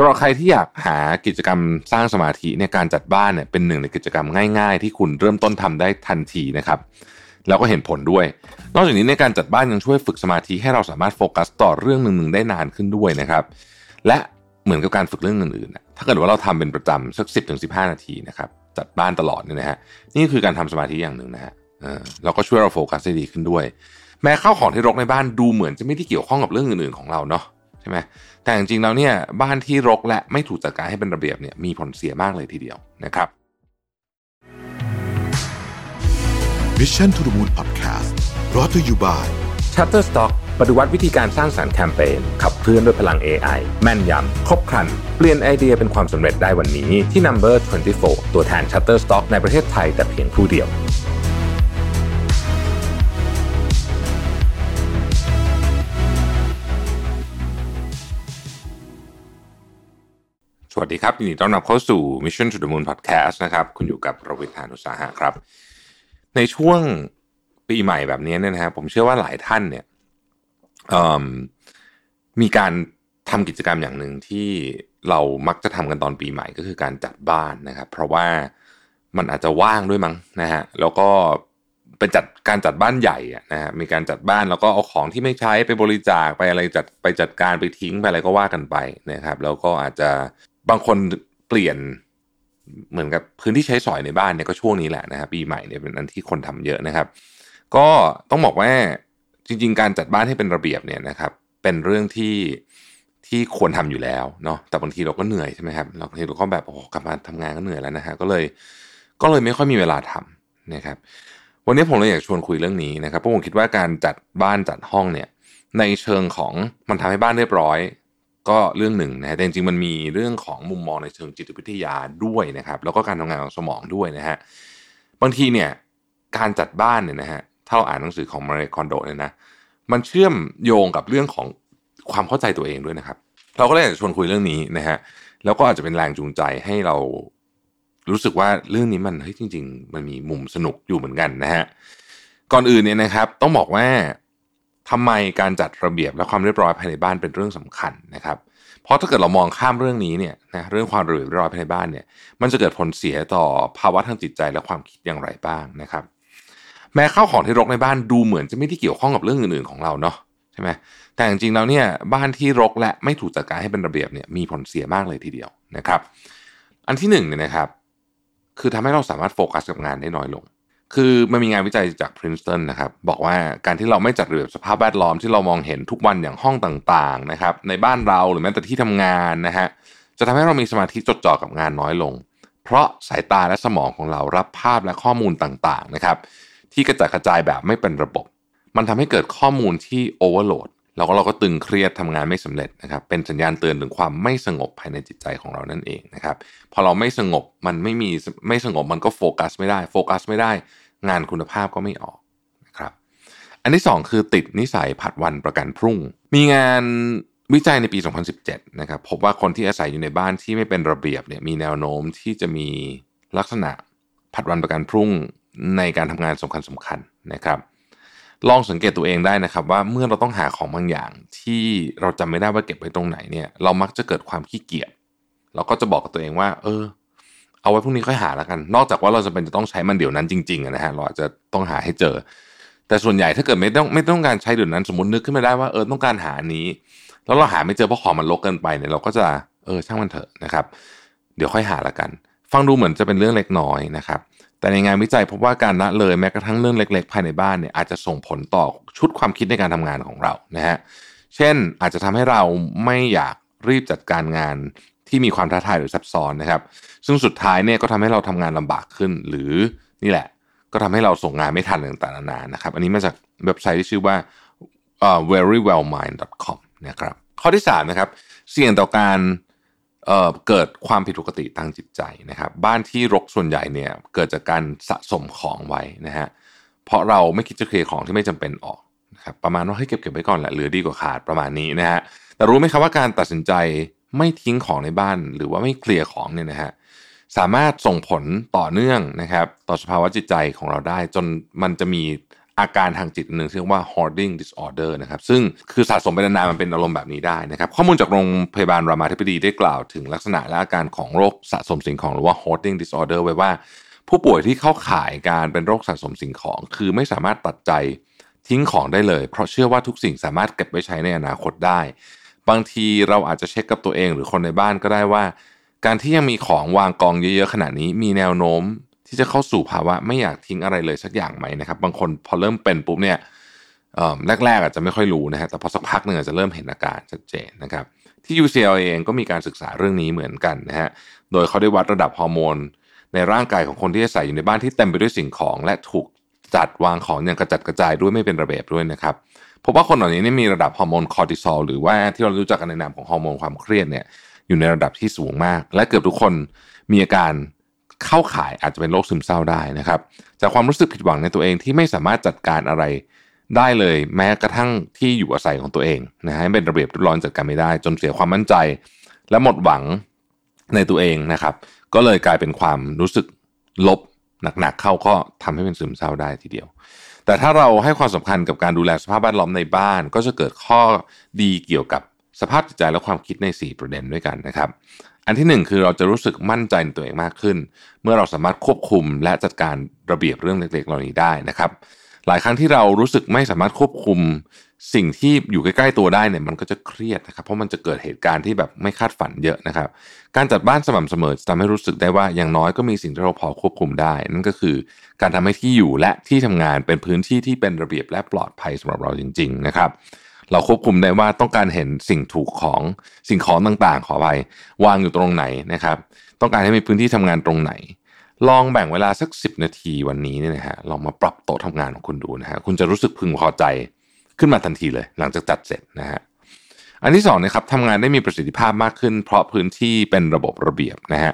สำหรับใครที่อยากหากิจกรรมสร้างสมาธิในการจัดบ้านเนี่ยเป็นหนึ่งในกิจกรรมง่าย ๆ ที่คุณเริ่มต้นทำได้ทันทีนะครับแล้วก็เห็นผลด้วย นอกจากนี้ในการจัดบ้านยังช่วยฝึกสมาธิให้เราสามารถโฟกัสต่อเรื่องหนึ่งๆได้นานขึ้นด้วยนะครับ และเหมือนกับการฝึกเรื่องอื่นๆถ้าเกิดว่าเราทำเป็นประจำสักสิบถึงสิบห้านาทีนะครับจัดบ้านตลอดเนี่ยนะฮะนี่คือการทำสมาธิอย่างหนึ่งนะฮะเราก็ช่วยเราโฟกัสได้ดีขึ้นด้วย แม้ข้าวของที่รกในบ้านดูเหมือนจะไม่ได้เกี่ยวข้องกับเรื่องอื่นๆของเราเนาะ ช่ไหมแต่จริงๆแล้วเนี่ยบ้านที่รกและไม่ถูกจัดการให้เป็นระเบียบเนี่ยมีผลเสียมากเลยทีเดียวนะครับ Mission to the Moon Podcast brought to you by Shutterstock ปฏิวัติวิธีการสร้างสารรค์แคมเปญขับเคลื่อนด้วยพลัง AI แม่นยำ ครบครัน เปลี่ยนไอเดียเป็นความสำเร็จได้วันนี้ที่ Number 24 ตัวแทน Shutterstock ในประเทศไทยแต่เพียงผู้เดียว สวัสดีครับยินดีต้อนรับเข้าสู่ Mission to the Moon Podcast นะครับ คุณอยู่กับรวิทยานุสาหะครับ ในช่วงปีใหม่แบบนี้เนี่ยนะฮะผมเชื่อว่าหลายท่านเนี่ยมีการทำกิจกรรมอย่างหนึ่งที่เรามักจะทำกันตอนปีใหม่ก็คือการจัดบ้านนะครับ เพราะว่ามันอาจจะว่างด้วยมั้งนะฮะแล้วก็เป็นจัดการจัดบ้านใหญ่นะฮะมีการจัดบ้านแล้วก็เอาของที่ไม่ใช้ไปบริจาคไปอะไรจัดไปจัดการไปทิ้งไปอะไรก็ว่ากันไปนะครับ แล้วก็อาจจะ บางคนเปลี่ยนเหมือนกับพื้นที่ใช้สอยในบ้านเนี่ยก็ช่วงนี้แหละนะครับปีใหม่เนี่ยเป็นอันที่คนทำเยอะนะครับ ก็ต้องบอกว่าจริง ๆ การจัดบ้านให้เป็นระเบียบเนี่ยนะครับ เป็นเรื่องที่ที่ควรทำอยู่แล้วเนาะแต่บางทีเราก็เหนื่อยใช่ไหมครับเราบางทีเราก็แบบโอ้กลับมาทำงานก็เหนื่อยแล้วนะฮะก็เลยก็เลยไม่ค่อยมีเวลาทำนะครับ วันนี้ผมเลยอยากชวนคุยเรื่องนี้นะครับเพราะผมคิดว่าการจัดบ้านจัดห้องเนี่ยในเชิงของมันทำให้บ้านเรียบร้อย ก็เรื่องหนึ่งนะฮะแต่จริงๆมันมีเรื่องของมุมมองในเชิงจิตวิทยาด้วยนะครับ แล้วก็การทำงานของสมองด้วยนะฮะบางทีเนี่ยการจัดบ้านเนี่ยนะฮะถ้าเราอ่านหนังสือของมาเรคอนโดเนี่ยนะมันเชื่อมโยงกับเรื่องของความเข้าใจตัวเองด้วยนะครับ เราก็เลยอยากชวนคุยเรื่องนี้นะฮะแล้วก็อาจจะเป็นแรงจูงใจให้เรารู้สึกว่าเรื่องนี้มันเฮ้ยจริง ๆ มันมีมุมสนุกอยู่เหมือนกันนะฮะก่อนอื่นเนี่ยนะครับ ต้องบอกว่า ทำไมการจัดระเบียบและความเรียบร้อยภายในบ้านเป็นเรื่องสำคัญนะครับ เพราะถ้าเกิดเรามองข้ามเรื่องนี้เนี่ยนะเรื่องความระเบียบเรียบร้อยภายในบ้านเนี่ย มันจะเกิดผลเสียต่อภาวะทางจิตใจและความคิดอย่างไรบ้างนะครับ แม้ข้าวของที่รกในบ้านดูเหมือนจะไม่ได้เกี่ยวข้องกับเรื่องอื่นๆของเราเนาะใช่ไหมแต่จริงๆแล้วเนี่ยบ้านที่รกและไม่ถูกจัดการให้เป็นระเบียบเนี่ยมีผลเสียมากเลยทีเดียวนะครับ อันที่หนึ่งเนี่ยนะครับ คือทำให้เราสามารถโฟกัสกับงานได้น้อยลง คือมันมีงานวิจัยจาก Princeton นะครับบอกว่าการที่เราไม่จัดระเบียบสภาพแวดล้อมที่เรามองเห็นทุกวันอย่างห้องต่างๆนะครับในบ้านเราหรือแม้แต่ที่ทำงานนะฮะจะทำให้เรามีสมาธิจดจ่อกับงานน้อยลง เพราะสายตาและสมองของเรารับภาพและข้อมูลต่างๆนะครับที่กระจัดกระจายแบบไม่เป็นระบบ มันทำให้เกิดข้อมูลที่โอเวอร์โหลด แล้วก็เราก็ตึงเครียดทำงานไม่สำเร็จนะครับ เป็นสัญญาณเตือนถึงความไม่สงบภายในจิตใจของเรานั่นเองนะครับ พอเราไม่สงบมันไม่มีไม่สงบมันก็โฟกัสไม่ได้โฟกัสไม่ได้ งานคุณภาพก็ไม่ออกนะครับ อันที่ 2 คือติดนิสัยผัดวันประกันพรุ่ง มีงานวิจัยในปี 2017 นะครับพบว่าคนที่อาศัยอยู่ในบ้านที่ไม่เป็นระเบียบเนี่ยมีแนวโน้มที่จะมีลักษณะผัดวันประกันพรุ่งในการทำงานสำคัญสำคัญนะครับ ลองสังเกตตัวเองได้นะครับ ว่าเมื่อเราต้องหาของบางอย่าง ที่เราจำไม่ได้ว่าเก็บไว้ตรงไหนเนี่ย เรามักจะเกิดความขี้เกียจเราก็จะบอกกับตัวเองว่า เออ เอาไว้พรุ่งนี้ค่อยหาแล้วกัน นอกจากว่าเราจะเป็นจะต้องใช้มันเดี๋ยวนั้นจริงๆนะฮะเราอาจจะต้องหาให้เจอ แต่ส่วนใหญ่ถ้าเกิดไม่ต้องไม่ต้องการใช้เดี๋ยวนั้นสมมตินึกขึ้นมาได้ว่าเออต้องการหานี้ แล้วเราหาไม่เจอเพราะของมันลกเกินไปเนี่ยเราก็จะเออช่างมันเถอะนะครับ เดี๋ยวค่อยหาละกัน ฟังดูเหมือนจะเป็นเรื่องเล็กน้อยนะครับ แต่ในงานวิจัยพบว่าการละเลยแม้กระทั่งเรื่องเล็ก ๆ ภายในบ้านเนี่ยอาจจะส่งผลต่อชุดความคิดในการทำงานของเรานะฮะเช่นอาจจะทำให้เราไม่อยากรีบจัดการงานที่มีความท้าทายหรือซับซ้อนนะครับ ซึ่งสุดท้ายเนี่ยก็ทำให้เราทำงานลำบากขึ้น หรือนี่แหละ ก็ทำให้เราส่งงานไม่ทันต่างๆนานานะครับ อันนี้มาจากเว็บไซต์ที่ชื่อว่า uh, verywellmind.com นะครับข้อที่3นะครับเสี่ยงต่อการ เเกิดความผิดปกติทางจิตใจนะครับ บ้านที่รกส่วนใหญ่เนี่ยเกิดจากการสะสมของไว้นะฮะเพราะเราไม่คิดจะเคลียร์ของที่ไม่จำเป็นออกนะครับประมาณว่าให้เก็บเก็บไว้ก่อนแหละเหลือดีกว่าขาดประมาณนี้นะฮะแต่รู้ไหมครับว่าการตัดสินใจไม่ทิ้งของในบ้าน หรือว่าไม่เคลียร์ของเนี่ยนะฮะสามารถส่งผลต่อเนื่องนะครับ ต่อสภาวะจิตใจของเราได้ จนมันจะมี อาการทางจิตหนึ่งเรียกว่า hoarding disorder นะครับซึ่งคือสะสมไปนานๆมันเป็นอารมณ์แบบนี้ได้นะครับข้อมูลจากโรงพยาบาลรามาธิบดีได้กล่าวถึงลักษณะและอาการของโรคสะสมสิ่งของหรือว่า hoarding disorder ไว้ว่า ผู้ป่วยที่เข้าข่ายการเป็นโรคสะสมสิ่งของ คือไม่สามารถตัดใจทิ้งของได้เลย เพราะเชื่อว่าทุกสิ่งสามารถเก็บไว้ใช้ในอนาคตได้ บางทีเราอาจจะเช็คกับตัวเองหรือคนในบ้านก็ได้ว่า การที่ยังมีของวางกองเยอะๆขนาดนี้มีแนวโน้ม ที่จะเข้าสู่ภาวะไม่อยากทิ้งอะไรเลยสักอย่างไหมนะครับบางคนพอเริ่มเป็นปุ๊บเนี่ยแรกๆอาจจะไม่ค่อยรู้นะฮะแต่พอสักพักหนึ่งอาจจะเริ่มเห็นอาการชัดเจนนะครับที่ UCLA เองก็มีการศึกษาเรื่องนี้เหมือนกันนะฮะโดยเขาได้วัดระดับฮอร์โมน ในร่างกายของคนที่อาศัยอยู่ในบ้านที่เต็มไปด้วยสิ่งของ และถูกจัดวางของอย่างกระจัดกระจายด้วยไม่เป็นระเบียบด้วยนะครับพบว่าคนเหล่านี้นี่มีระดับฮอร์โมนคอร์ติซอลหรือว่าที่เรารู้จักกันในนามของฮอร์โมนความเครียดเนี่ยอยู่ในระดับที่สูงมาก และเกือบทุกคนมีอาการ เข้าข่ายอาจจะเป็นโรคซึมเศร้าได้นะครับจากความรู้สึกผิดหวังในตัวเองที่ไม่สามารถจัดการอะไรได้เลยแม้กระทั่งที่อยู่อาศัยของตัวเองนะฮะเป็นระเบียบร้อนจัดการไม่ได้ จนเสียความมั่นใจ และหมดหวังในตัวเองนะครับ ก็เลยกลายเป็นความรู้สึกลบหนักๆเข้าก็ทำให้เป็นซึมเศร้าได้ทีเดียว แต่ถ้าเราให้ความสำคัญกับการดูแลสภาพแวดล้อมในบ้าน ก็จะเกิดข้อดีเกี่ยวกับสภาพจิตใจและความคิดใน 4 ประเด็นด้วยกันนะครับ อันที่หนึ่งคือเราจะรู้สึกมั่นใจในตัวเองมากขึ้น เมื่อเราสามารถควบคุมและจัดการระเบียบเรื่องเล็กๆเหล่านี้ได้นะครับหลายครั้งที่เรารู้สึกไม่สามารถควบคุมสิ่งที่อยู่ใกล้ ๆ ตัวได้เนี่ยมันก็จะเครียดนะครับ เพราะมันจะเกิดเหตุการณ์ที่แบบไม่คาดฝันเยอะนะครับ การจัดบ้านสม่ำเสมอจะทำให้รู้สึกได้ว่าอย่างน้อยก็มีสิ่งที่เราพอควบคุมได้ นั่นก็คือการทำให้ที่อยู่และที่ทำงานเป็นพื้นที่ที่เป็นระเบียบและปลอดภัยสำหรับเราจริง ๆ นะครับ เราควบคุมได้ว่าต้องการเห็นสิ่งถูกของสิ่งของต่างๆ ขอไปวางอยู่ตรงไหนนะครับ ต้องการให้มีพื้นที่ทำงานตรงไหน ลองแบ่งเวลาสัก 10 นาทีวันนี้เนี่ยนะฮะลองมาปรับโต๊ะทำงานของคุณดูนะฮะคุณจะรู้สึกพึงพอใจขึ้นมาทันทีเลย หลังจากจัดเสร็จนะฮะอันที่สองนะครับทำงานได้มีประสิทธิภาพมากขึ้น เพราะพื้นที่เป็นระบบระเบียบนะฮะ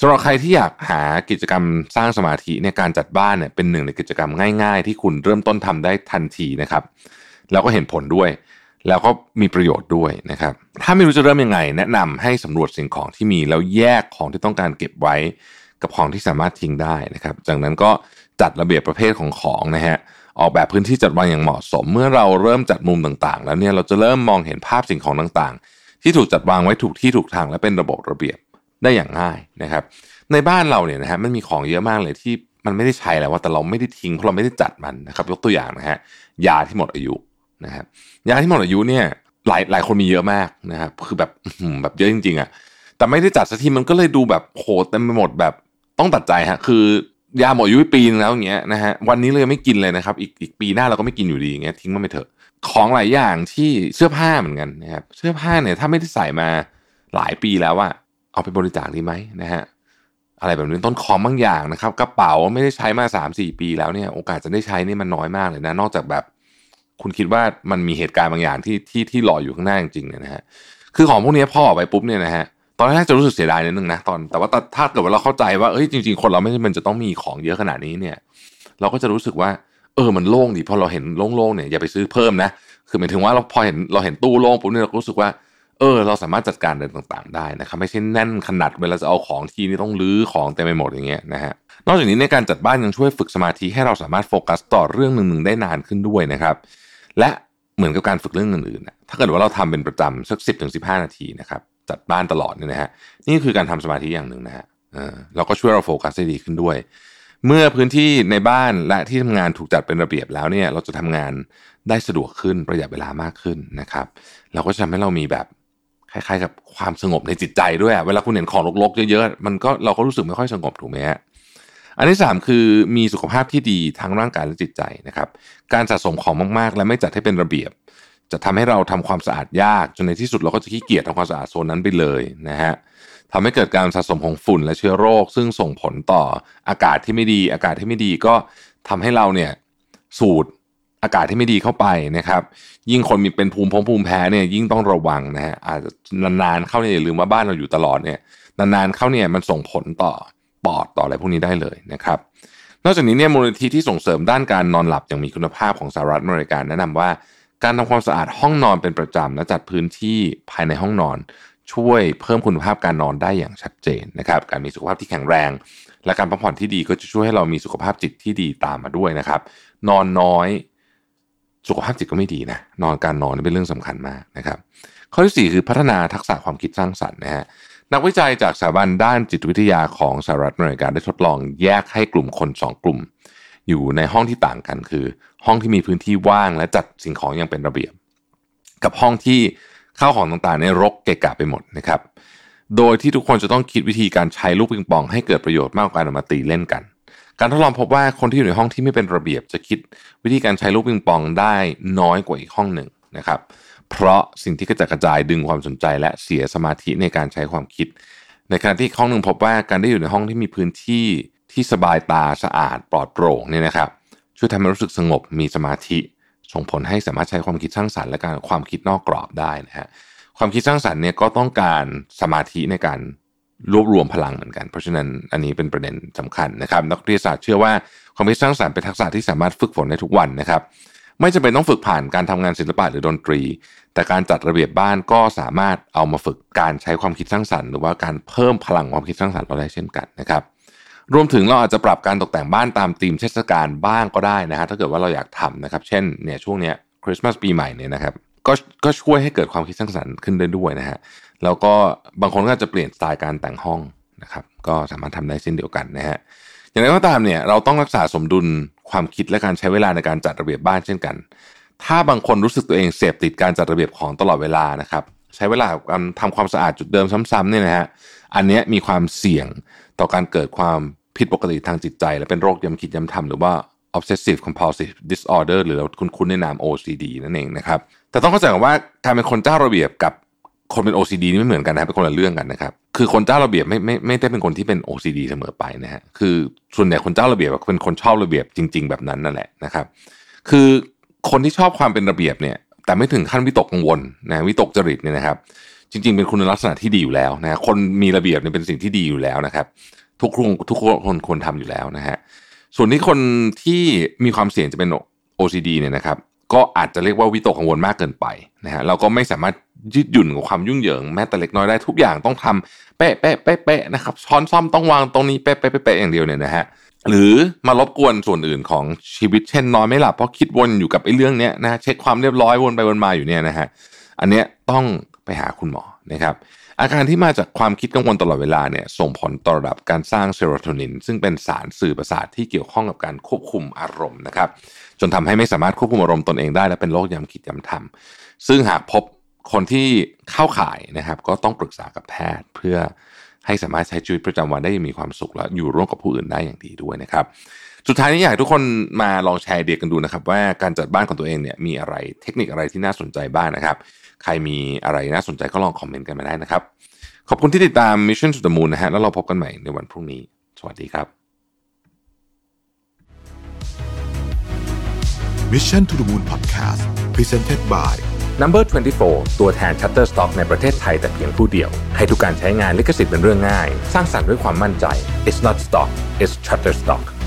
สำหรับใครที่อยากหากิจกรรมสร้างสมาธิในการจัดบ้านเนี่ยเป็นหนึ่งในกิจกรรมง่าย ๆ ที่คุณเริ่มต้นทำได้ทันทีนะครับ แล้วก็เห็นผลด้วย แล้วก็มีประโยชน์ด้วยนะครับ ถ้าไม่รู้จะเริ่มยังไง แนะนำให้สำรวจสิ่งของที่มีแล้วแยกของที่ต้องการเก็บไว้กับของที่สามารถทิ้งได้นะครับ จากนั้นก็จัดระเบียบประเภทของของนะฮะออกแบบพื้นที่จัดวางอย่างเหมาะสม เมื่อเราเริ่มจัดมุมต่างๆ แล้วเนี่ยเราจะเริ่มมองเห็นภาพสิ่งของต่างๆ ที่ถูกจัดวางไว้ถูกที่ถูกทางและเป็นระบบระเบียบได้อย่างง่ายนะครับ ในบ้านเราเนี่ยนะฮะมันมีของเยอะมากเลยที่มันไม่ได้ใช้แล้วว่าแต่เราไม่ได้ทิ้งเพราะเราไม่ได้จัดมันนะครับ ยกตัวอย่างนะฮะยาที่หมดอายุ นะครับยาที่หมดอายุเนี่ยหลายหลายคนมีเยอะมากนะครับคือแบบแบบเยอะจริงๆอะ่ะแต่ไม่ได้จัดสักทีมันก็เลยดูแบบโหเต็มไปหมดแบบต้องตัดใจฮะคือยาหมดอายุปีนึงแล้วอย่างเงี้ยนะฮะวันนี้เลยไม่กินเลยนะครับ อีกอีกปีหน้าเราก็ไม่กินอยู่ดีอย่างเงี้ยทิ้งมันไปเถอะของหลายอย่างที่เสื้อผ้าเหมือนกันนะครับเสื้อผ้าเนี่ยถ้าไม่ได้ใส่มาหลายปีแล้วอะเอาไปบริจาคดีไหมนะฮะอะไรแบบนี้ต้นคอมบางอย่างนะครับกระเป๋าไม่ได้ใช้มาสามสี่ปีแล้วเนี่ยโอกาสจะได้ใช้นี่มันน้อยมากเลยนะ นอกจากแบบ คุณคิดว่ามันมีเหตุการณ์บางอย่างที่ที่ที่รออยู่ข้างหน้าจริงๆนะฮะคือของพวกนี้พ่อออกไปปุ๊บเนี่ยนะฮะตอนแรกจะรู้สึกเสียดายนิดนึงนะตอนแต่ว่าถ้าเกิดว่าเราเข้าใจว่าเอ้ยจริง ๆ คนเราไม่จำเป็นจะต้องมีของเยอะขนาดนี้เนี่ย เราก็จะรู้สึกว่า เออมันโล่งดีพอเราเห็นโล่งๆเนี่ยอย่าไปซื้อเพิ่มนะคือหมายถึงว่าเราพอเห็นเราเห็นตู้โล่งปุ๊บเนี่ยเรารู้สึกว่าเออเราสามารถจัดการอะไรต่างๆได้นะครับไม่ใช่แน่นขนาดเวลาจะเอาของทีนี่ต้องลื้อของเต็มไปหมดอย่างเงี้ยนะฮะนอกจากนี้ในการจัดบ้านยังช่วยฝึกสมาธิให้เราสามารถโฟกัสต่อเรื่องหนึ่งๆได้นานขึ้นด้วยนะครับ และเหมือนกับการฝึกเรื่องอื่นๆถ้าเกิดว่าเราทำเป็นประจำสักสิบถึงสิบห้านาทีนะครับจัดบ้านตลอดเนี่ยนะฮะนี่คือการทำสมาธิอย่างหนึ่งนะฮะเราก็ช่วยเราโฟกัสได้ดีขึ้นด้วย เมื่อพื้นที่ในบ้านและที่ทำงานถูกจัดเป็นระเบียบแล้วเนี่ยเราจะทำงานได้สะดวกขึ้นประหยัดเวลามากขึ้นนะครับ เราก็จะทำให้เรามีแบบคล้ายๆ กับความสงบในจิตใจด้วยเวลาคุณเห็นของรกๆเยอะๆมันก็เราก็รู้สึกไม่ค่อยสงบถูกไหมฮะ อันที่ 3 คือมีสุขภาพที่ดีทั้งร่างกายและจิตใจนะครับการสะสมของมากๆ และไม่จัดให้เป็นระเบียบ จะทำให้เราทำความสะอาดยากจนในที่สุดเราก็จะขี้เกียจทำความสะอาดโซนนั้นไปเลยนะฮะทำให้เกิดการสะสมของฝุ่นและเชื้อโรค ซึ่งส่งผลต่ออากาศที่ไม่ดี อากาศที่ไม่ดีก็ทำให้เราเนี่ยสูดอากาศที่ไม่ดีเข้าไปนะครับ ยิ่งคนมีเป็นภูมิพงภูมิแพ้เนี่ยยิ่งต้องระวังนะฮะอาจจะนานๆเข้าเนี่ยอย่าลืมว่าบ้านเราอยู่ตลอดเนี่ยนานๆเข้าเนี่ยมันส่งผลต่อ ปอดต่ออะไรพวกนี้ได้เลยนะครับนอกจากนี้เนี่ยมูลนิธิที่ส่งเสริมด้านการนอนหลับอย่างมีคุณภาพของสหรัฐอเมริกาแนะนำว่า การทำความสะอาดห้องนอนเป็นประจำและจัดพื้นที่ภายในห้องนอน ช่วยเพิ่มคุณภาพการนอนได้อย่างชัดเจนนะครับการมีสุขภาพที่แข็งแรง และการพักผ่อนที่ดีก็จะช่วยให้เรามีสุขภาพจิตที่ดีตามมาด้วยนะครับนอนน้อยสุขภาพจิตก็ไม่ดีนะนอนการนอนเป็นเรื่องสำคัญมากนะครับข้อที่4คือพัฒนาทักษะความคิดสร้างสรรค์นะฮะ นักวิจัยจากสถาบันด้านจิตวิทยาของสหรัฐอเมริกาได้ทดลองแยกให้กลุ่มคน 2 กลุ่ม อยู่ในห้องที่ต่างกันคือ ห้องที่มีพื้นที่ว่างและจัดสิ่งของอย่างเป็นระเบียบ กับห้องที่ข้าวของต่างๆในรกเกะกะไปหมดนะครับ โดยที่ทุกคนจะต้องคิดวิธีการใช้ลูกปิงปองให้เกิดประโยชน์มากกว่าการเอามาตีเล่นกัน การทดลองพบว่าคนที่อยู่ในห้องที่ไม่เป็นระเบียบจะคิดวิธีการใช้ลูกปิงปองได้น้อยกว่าอีกห้องหนึ่งนะครับ เพราะสิ่งที่กระจัดกระจายดึงความสนใจ และเสียสมาธิในการใช้ความคิด ในขณะที่ห้องหนึ่งพบว่าการได้อยู่ในห้องที่มีพื้นที่ที่สบายตาสะอาดปลอดโปร่งเนี่ยนะครับช่วยทำให้รู้สึกสงบมีสมาธิ ส่งผลให้สามารถใช้ความคิดสร้างสรรค์และการความคิดนอกกรอบได้นะฮะความคิดสร้างสรรค์เนี่ยก็ต้องการสมาธิในการรวบรวมพลังเหมือนกัน เพราะฉะนั้นอันนี้เป็นประเด็นสำคัญนะครับ นักวิทยาศาสตร์เชื่อว่าความคิดสร้างสรรค์เป็นทักษะที่สามารถฝึกฝนได้ทุกวันนะครับ ไม่จำเป็นต้องฝึกผ่านการทำงานศิลปะหรือดนตรี แต่การจัดระเบียบบ้านก็สามารถเอามาฝึกการใช้ความคิดสร้างสรรค์หรือว่าการเพิ่มพลังความคิดสร้างสรรค์เราได้เช่นกันนะครับรวมถึงเราอาจจะปรับการตกแต่งบ้านตามธีมเทศกาลบ้างก็ได้นะฮะถ้าเกิดว่าเราอยากทำนะครับ เช่นเนี่ยช่วงเนี้ยคริสต์มาสปีใหม่เนี่ยนะครับก็ก็ช่วยให้เกิดความคิดสร้างสรรค์ขึ้นได้ด้วยนะฮะแล้วก็บางคนก็จะเปลี่ยนสไตล์การแต่งห้องนะครับ ก็สามารถทำได้เช่นเดียวกันนะฮะ อย่างไรก็ตามเนี่ยเราต้องรักษาสมดุลความคิดและการใช้เวลาในการจัดระเบียบบ้านเช่นกัน ถ้าบางคนรู้สึกตัวเองเสพติดการจัดระเบียบของตลอดเวลานะครับใช้เวลาการทำความสะอาดจุดเดิมซ้ำๆเนี่ยนะฮะอันนี้มีความเสี่ยงต่อการเกิดความผิดปกติทางจิตใจ และเป็นโรคย้ำคิดย้ำทำหรือว่า obsessive compulsive disorder หรือเราคุ้นๆในนาม OCD นั่นเองนะครับแต่ต้องเข้าใจก่อนว่าการเป็นคนเจ้าระเบียบกับ คนเป็น OCD นี่ไม่เหมือนกันนะเป็นคนละเรื่องกันนะครับ คือคนเจ้าระเบียบไม่ไม่ไม่ได้เป็นคนที่เป็น OCD เสมอไปนะฮะคือส่วนใหญ่คนเจ้าระเบียบเป็นคนชอบระเบียบจริง ๆ แบบนั้นนั่นแหละนะครับ คือคนที่ชอบความเป็นระเบียบเนี่ย แต่ไม่ถึงขั้นวิตกกังวลนะวิตกจริตเนี่ยนะครับ จริง ๆ เป็นคุณลักษณะที่ดีอยู่แล้วนะคนมีระเบียบเนี่ยเป็นสิ่งที่ดีอยู่แล้วนะครับ ทุกคนทุกคนควรทำอยู่แล้วนะฮะส่วนที่คนที่มีความเสี่ยงจะเป็น OCD เนี่ยนะครับ ก็อาจจะเรียกว่าวิตกกังวลมากเกินไปนะฮะเราก็ไม่สามารถยืดหยุ่นกับความยุ่งเหยิงแม้แต่เล็กน้อยได้ทุกอย่างต้องทำเป๊ะเป๊ะเป๊ะเป๊ะนะครับช้อนซ่อมต้องวางตรงนี้เป๊ะเป๊ะเป๊ะอย่างเดียวเนี่ยนะฮะหรือมารบกวนส่วนอื่นของชีวิตเช่นนอนไม่หลับเพราะคิดวนอยู่กับไอ้เรื่องเนี้ยนะเช็คความเรียบร้อยวนไปวนมาอยู่เนี่ยนะฮะอันเนี้ยต้องไปหาคุณหมอนะครับ อาการที่มาจากความคิดกังวลตลอดเวลาเนี่ยส่งผลต่อระดับการสร้างเซโรโทนิน ซึ่งเป็นสารสื่อประสาทที่เกี่ยวข้องกับการควบคุมอารมณ์นะครับจนทำให้ไม่สามารถควบคุมอารมณ์ตนเองได้และเป็นโรคย้ำคิดย้ำทำซึ่งหากพบคนที่เข้าข่ายนะครับก็ต้องปรึกษากับแพทย์เพื่อให้สามารถใช้ชีวิตประจำวันได้มีความสุขและอยู่ร่วมกับผู้อื่นได้อย่างดีด้วยนะครับ สุดท้ายนี้อยากให้ทุกคนมาลองแชร์เดียกันดูนะครับ ว่าการจัดบ้านของตัวเองเนี่ยมีอะไรเทคนิคอะไรที่น่าสนใจบ้างนะครับ ใครมีอะไรน่าสนใจก็ลองคอมเมนต์กันมาได้นะครับ ขอบคุณที่ติดตาม Mission to the Moon นะฮะแล้วเราพบกันใหม่ในวันพรุ่งนี้ สวัสดีครับ Mission to the Moon Podcast Presented by Number 24 ตัวแทน Shutterstock ในประเทศไทยแต่เพียงผู้เดียว ให้ทุกการใช้งานลิขสิทธิ์เป็นเรื่องง่าย สร้างสรรค์ด้วยความมั่นใจ It's not stock it's Shutterstock